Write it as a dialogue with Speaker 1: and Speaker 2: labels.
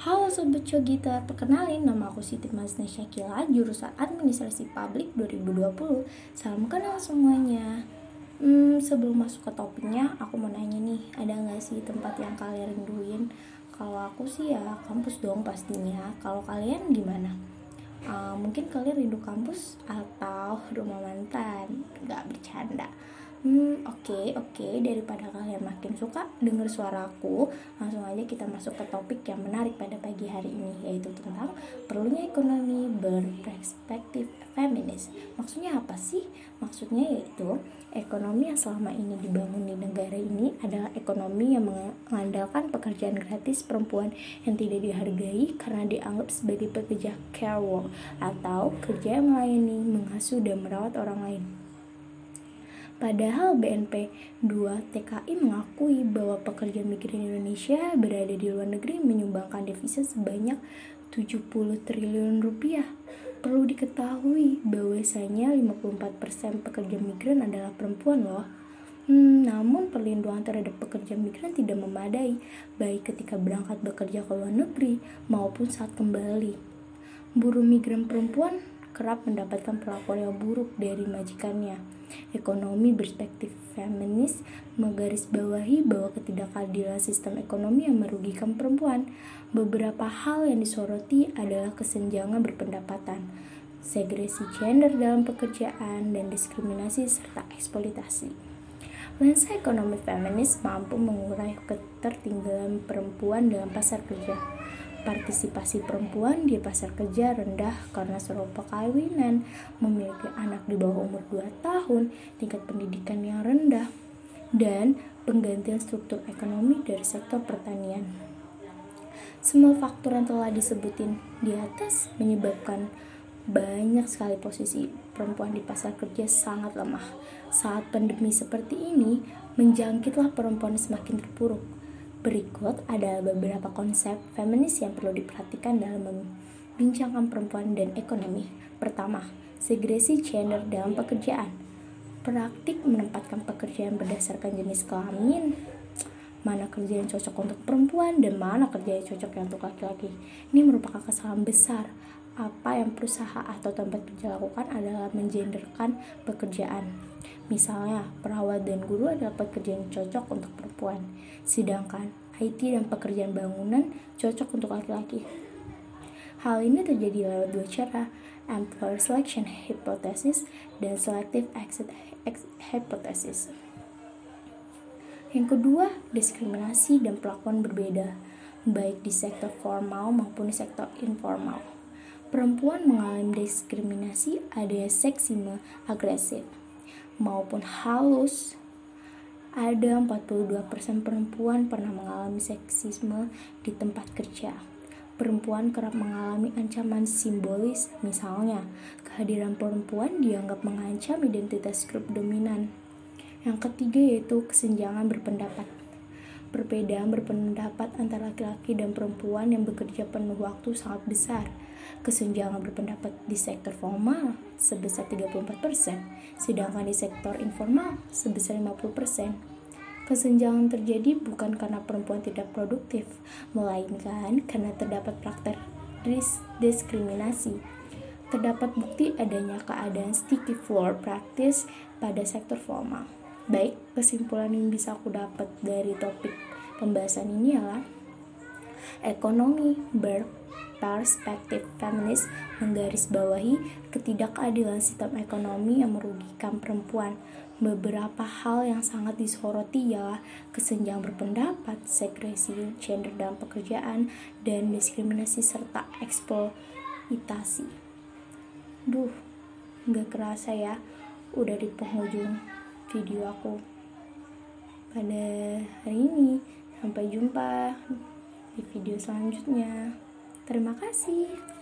Speaker 1: Halo Sobat Cogita, perkenalin nama aku Siti Masna Syakila, jurusan Administrasi Publik 2020 Salam kenal semuanya. Hmm, Sebelum masuk ke topiknya, aku mau nanya nih Ada nggak sih tempat yang kalian rinduin? Kalau aku sih ya kampus dong pastinya. Kalau kalian gimana? Uh, mungkin kalian rindu kampus atau rumah mantan? Gak bercanda Hmm, oke, okay, oke. Okay. Daripada kalian makin suka dengar suaraku, langsung aja kita masuk ke topik yang menarik pada pagi hari ini, yaitu tentang perlunya ekonomi berperspektif feminis. Maksudnya apa sih? Maksudnya yaitu ekonomi yang selama ini dibangun di negara ini adalah ekonomi yang mengandalkan pekerjaan gratis perempuan yang tidak dihargai karena dianggap sebagai pekerja care work atau kerja yang melayani, mengasuh dan merawat orang lain. Padahal BNP 2 TKI mengakui bahwa pekerja migran Indonesia berada di luar negeri menyumbangkan devisa sebanyak 70 triliun rupiah. Perlu diketahui bahwasanya 54% pekerja migran adalah perempuan loh. Hmm, namun perlindungan terhadap pekerja migran tidak memadai, baik ketika berangkat bekerja ke luar negeri maupun saat kembali. Buruh migran perempuan kerap mendapatkan perlakuan yang buruk dari majikannya. Ekonomi berspektif feminis menggarisbawahi bahwa ketidakadilan sistem ekonomi yang merugikan perempuan. Beberapa hal yang disoroti adalah kesenjangan berpendapatan, segresi gender dalam pekerjaan, dan diskriminasi serta eksploitasi. Lensa ekonomi feminis mampu mengurai ketertinggalan perempuan dalam pasar kerja Partisipasi perempuan di pasar kerja rendah karena serupa perkawinan, memiliki anak di bawah umur 2 tahun, tingkat pendidikan yang rendah, dan penggantian struktur ekonomi dari sektor pertanian. Semua faktor yang telah disebutin di atas menyebabkan banyak sekali posisi perempuan di pasar kerja sangat lemah. Saat pandemi seperti ini, menjangkitlah perempuan semakin terpuruk Berikut ada beberapa konsep feminis yang perlu diperhatikan dalam membincangkan perempuan dan ekonomi. Pertama, segresi gender dalam pekerjaan. Praktik menempatkan pekerjaan berdasarkan jenis kelamin, mana kerja yang cocok untuk perempuan dan mana kerja yang cocok untuk laki-laki. Ini merupakan kesalahan besar. Apa yang perusahaan atau tempat kerja lakukan adalah mengenderkan pekerjaan. Misalnya, perawat dan guru adalah pekerjaan yang cocok untuk perempuan sedangkan IT dan pekerjaan bangunan cocok untuk laki-laki. Hal ini terjadi lewat dua cara, employer selection hypothesis dan selective exit hypothesis. Yang kedua, diskriminasi dan perlakuan berbeda, baik di sektor formal maupun di sektor informal. Perempuan mengalami diskriminasi ada seksisme agresif maupun halus ada 42% perempuan pernah mengalami seksisme di tempat kerja. Perempuan kerap mengalami ancaman simbolis, misalnya kehadiran perempuan dianggap mengancam identitas grup dominan. Yang ketiga yaitu kesenjangan berpendapat. Perbedaan berpendapat antara laki-laki dan perempuan yang bekerja penuh waktu sangat besar kesenjangan berpendapat di sektor formal sebesar 34%, sedangkan di sektor informal sebesar 50%. Kesenjangan terjadi bukan karena perempuan tidak produktif, melainkan karena terdapat praktek diskriminasi. Terdapat bukti adanya keadaan sticky floor practice pada sektor formal. Baik, kesimpulan yang bisa aku dapat dari topik pembahasan ini adalah ekonomi ber perspektif feminis menggarisbawahi ketidakadilan sistem ekonomi yang merugikan perempuan. Beberapa hal yang sangat disoroti ialah kesenjangan berpendapat, segresi gender dalam pekerjaan, dan diskriminasi serta eksploitasi. Duh, nggak kerasa ya, udah di penghujung video aku pada hari ini. Sampai jumpa di video selanjutnya. Terima kasih.